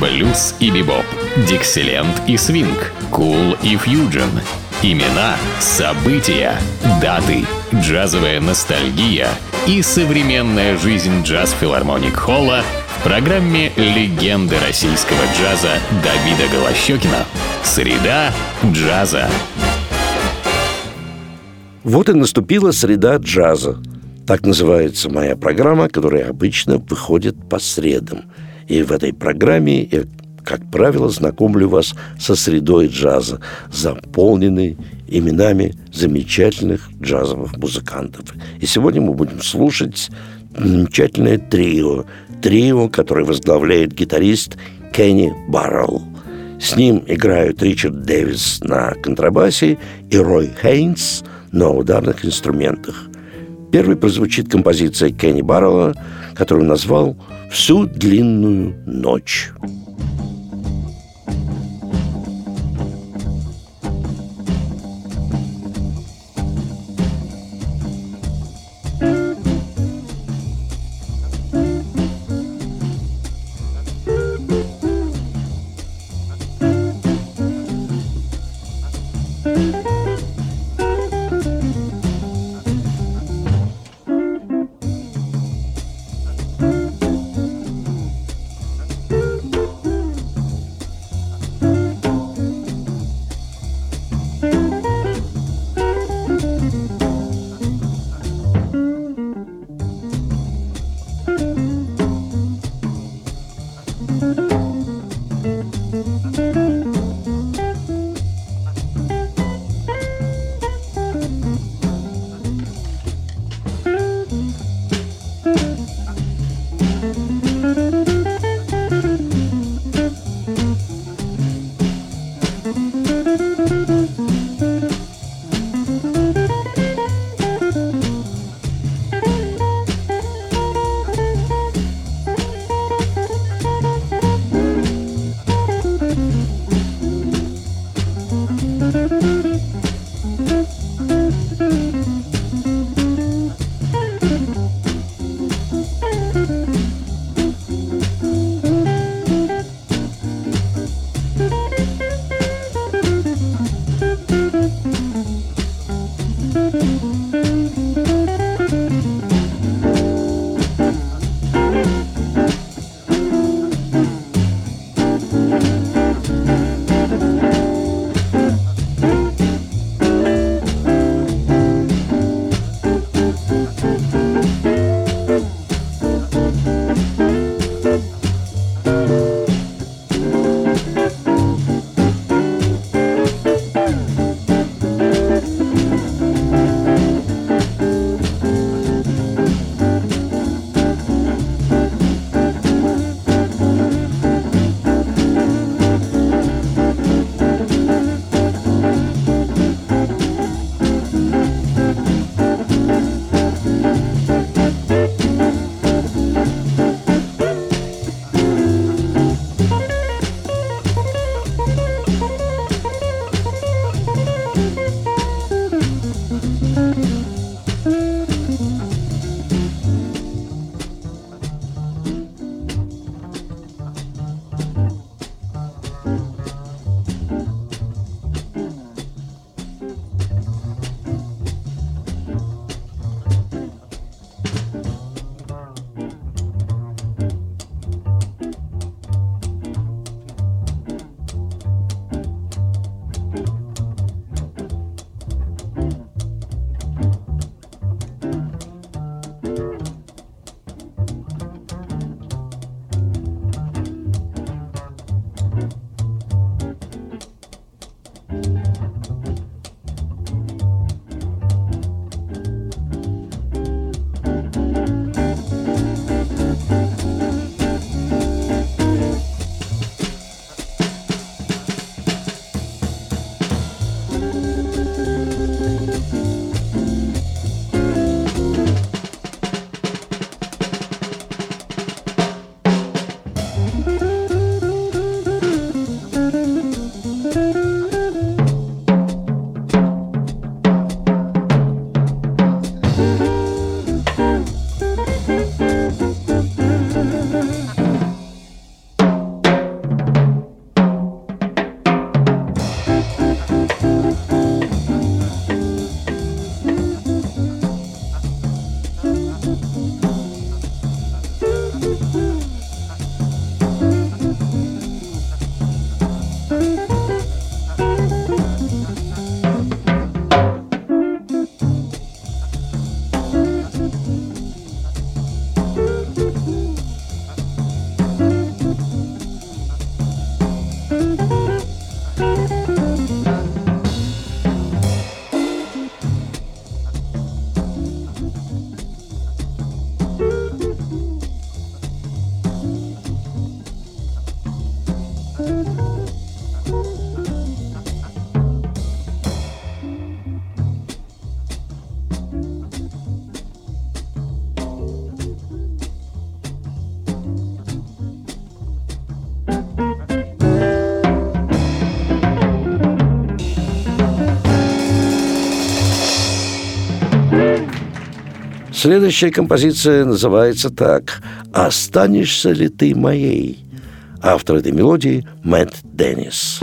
блюз и бибоп, дикселент и свинг, кул и фьюджен. Имена, события, даты, джазовая ностальгия и современная жизнь джаз-филармоник Холла в программе «Легенды российского джаза» Давида Голощекина. Среда джаза. Вот и наступила среда джаза. Так называется моя программа, которая обычно выходит по средам. И в этой программе я, как правило, знакомлю вас со средой джаза, заполненной именами замечательных джазовых музыкантов. И сегодня мы будем слушать замечательное трио. Трио, которое возглавляет гитарист Кенни Баррелл. С ним играют Ричард Дэвис на контрабасе и Рой Хейнс на ударных инструментах. Первой прозвучит композиция Кенни Баррелла, которую назвал «Всю длинную ночь». Следующая композиция называется так «Останешься ли ты моей?» Автор этой мелодии – Мэтт Деннис.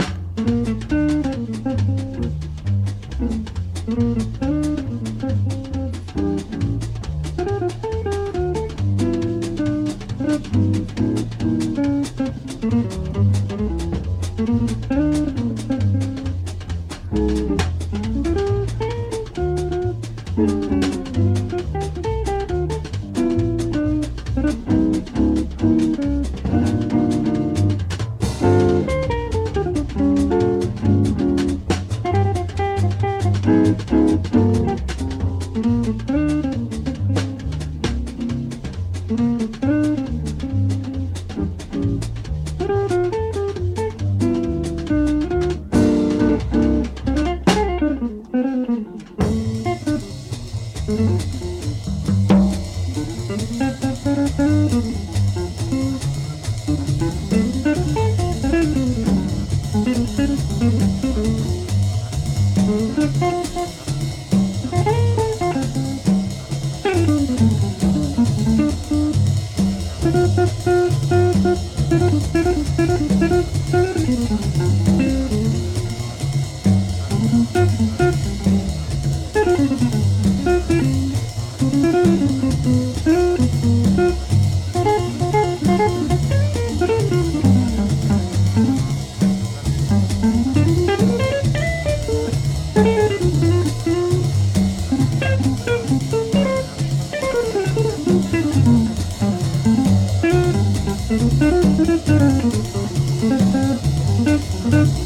Thank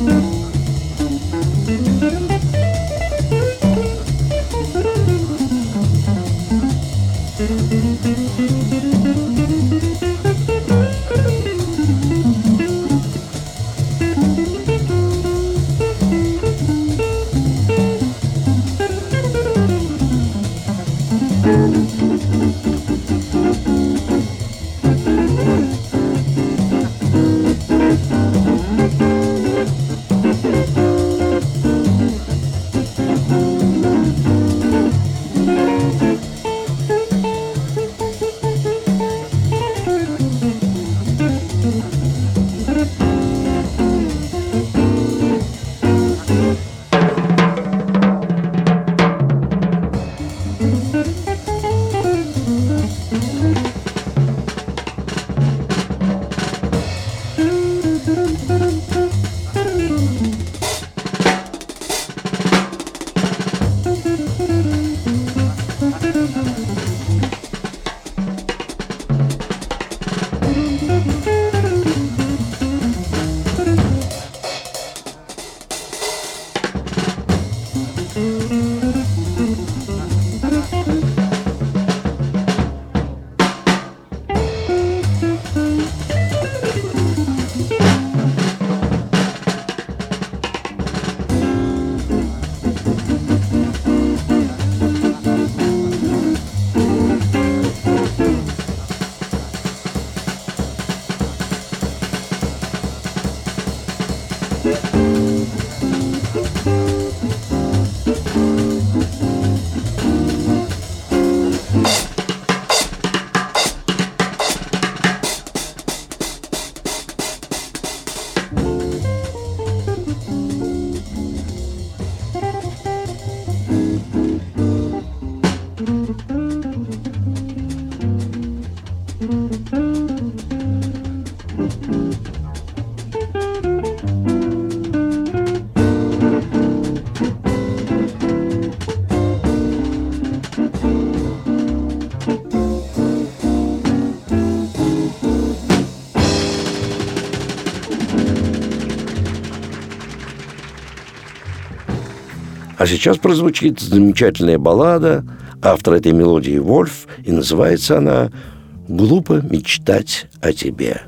you. А сейчас прозвучит замечательная баллада автора этой мелодии Вольф, и называется она «Глупо мечтать о тебе».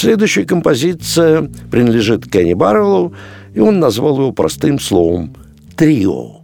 Следующая композиция принадлежит Кенни Барреллу, и он назвал его простым словом «трио».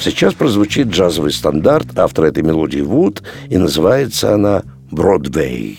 Сейчас прозвучит джазовый стандарт автора этой мелодии Вуд, и называется она «Бродвей».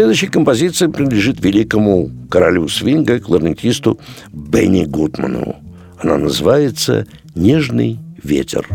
Следующая композиция принадлежит великому королю свинга, кларнетисту Бенни Гудману. Она называется «Нежный ветер».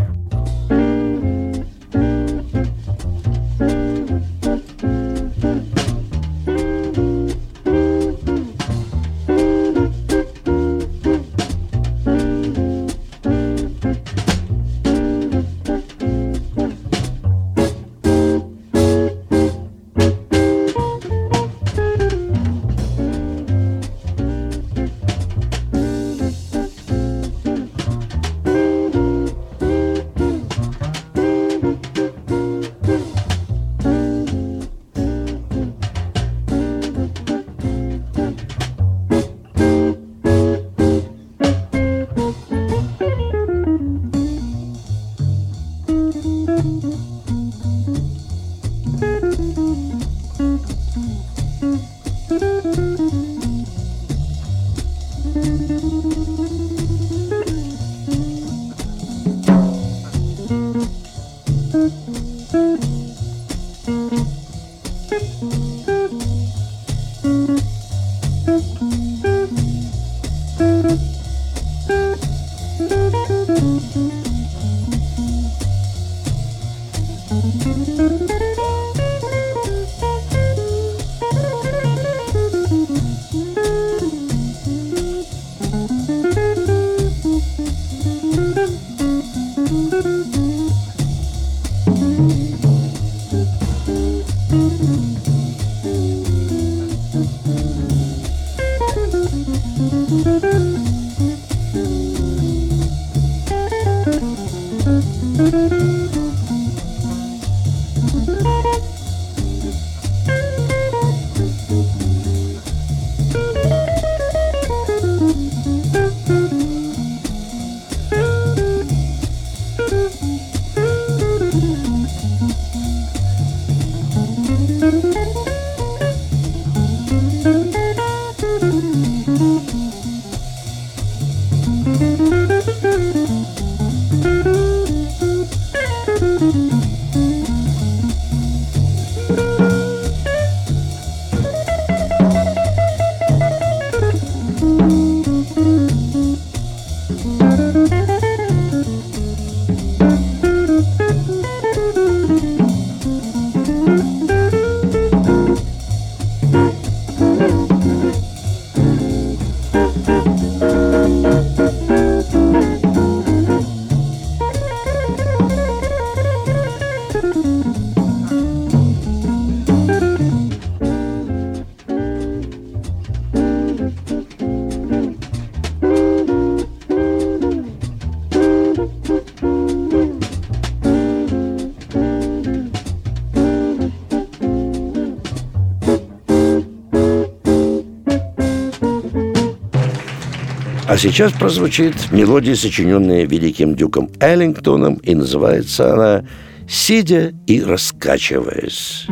А сейчас прозвучит мелодия, сочиненная великим дюком Эллингтоном, и называется она «Сидя и раскачиваясь».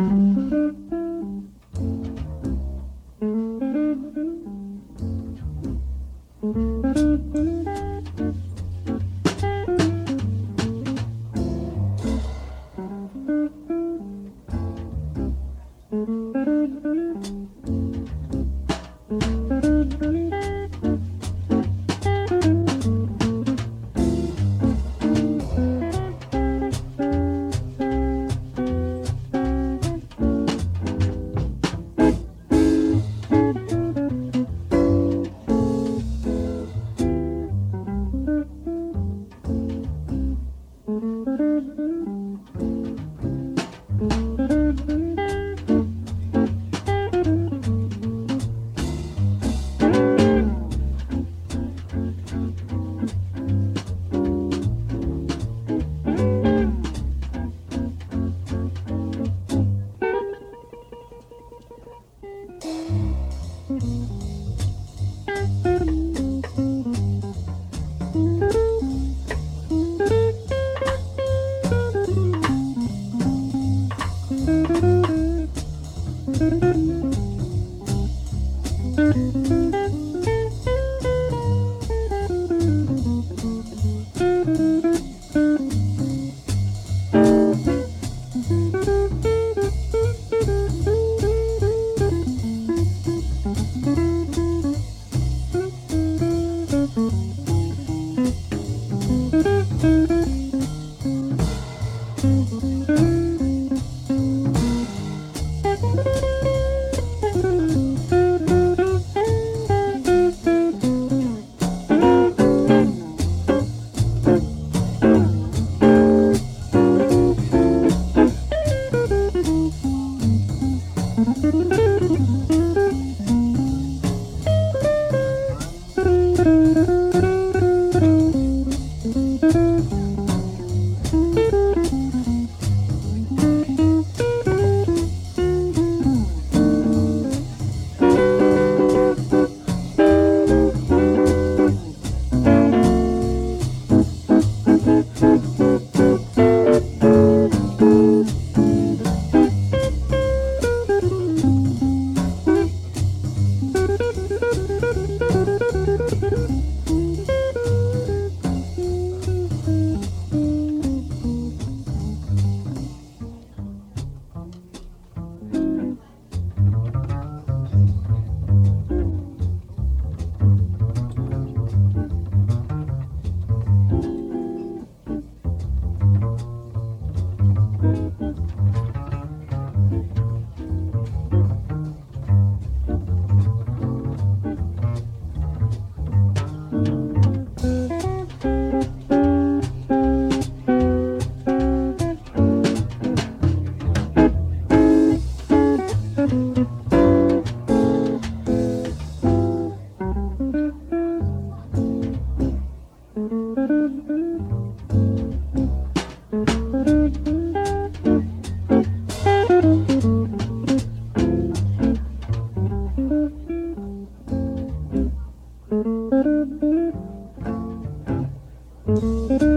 И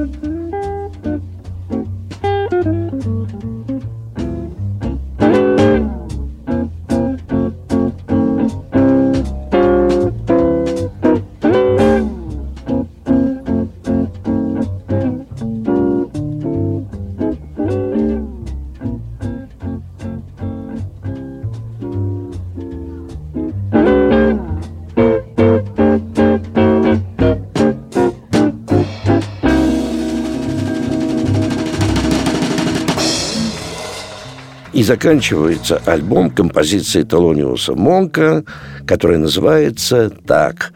заканчивается альбом композиции Толониуса Монка, который называется так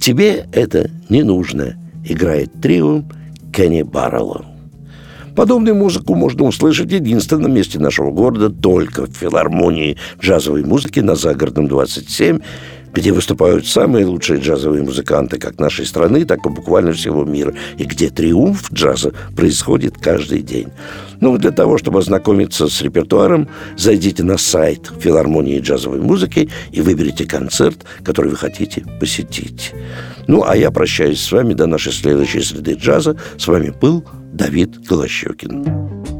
«Тебе это не нужно», играет трио Кенни Баррелла. Подобную музыку можно услышать в единственном месте нашего города только в филармонии джазовой музыки на Загородном 27 где выступают самые лучшие джазовые музыканты как нашей страны, так и буквально всего мира, и где триумф джаза происходит каждый день. Ну, для того, чтобы ознакомиться с репертуаром, зайдите на сайт филармонии джазовой музыки и выберите концерт, который вы хотите посетить. Ну, а я прощаюсь с вами до нашей следующей среды джаза. С вами был Давид Голощекин.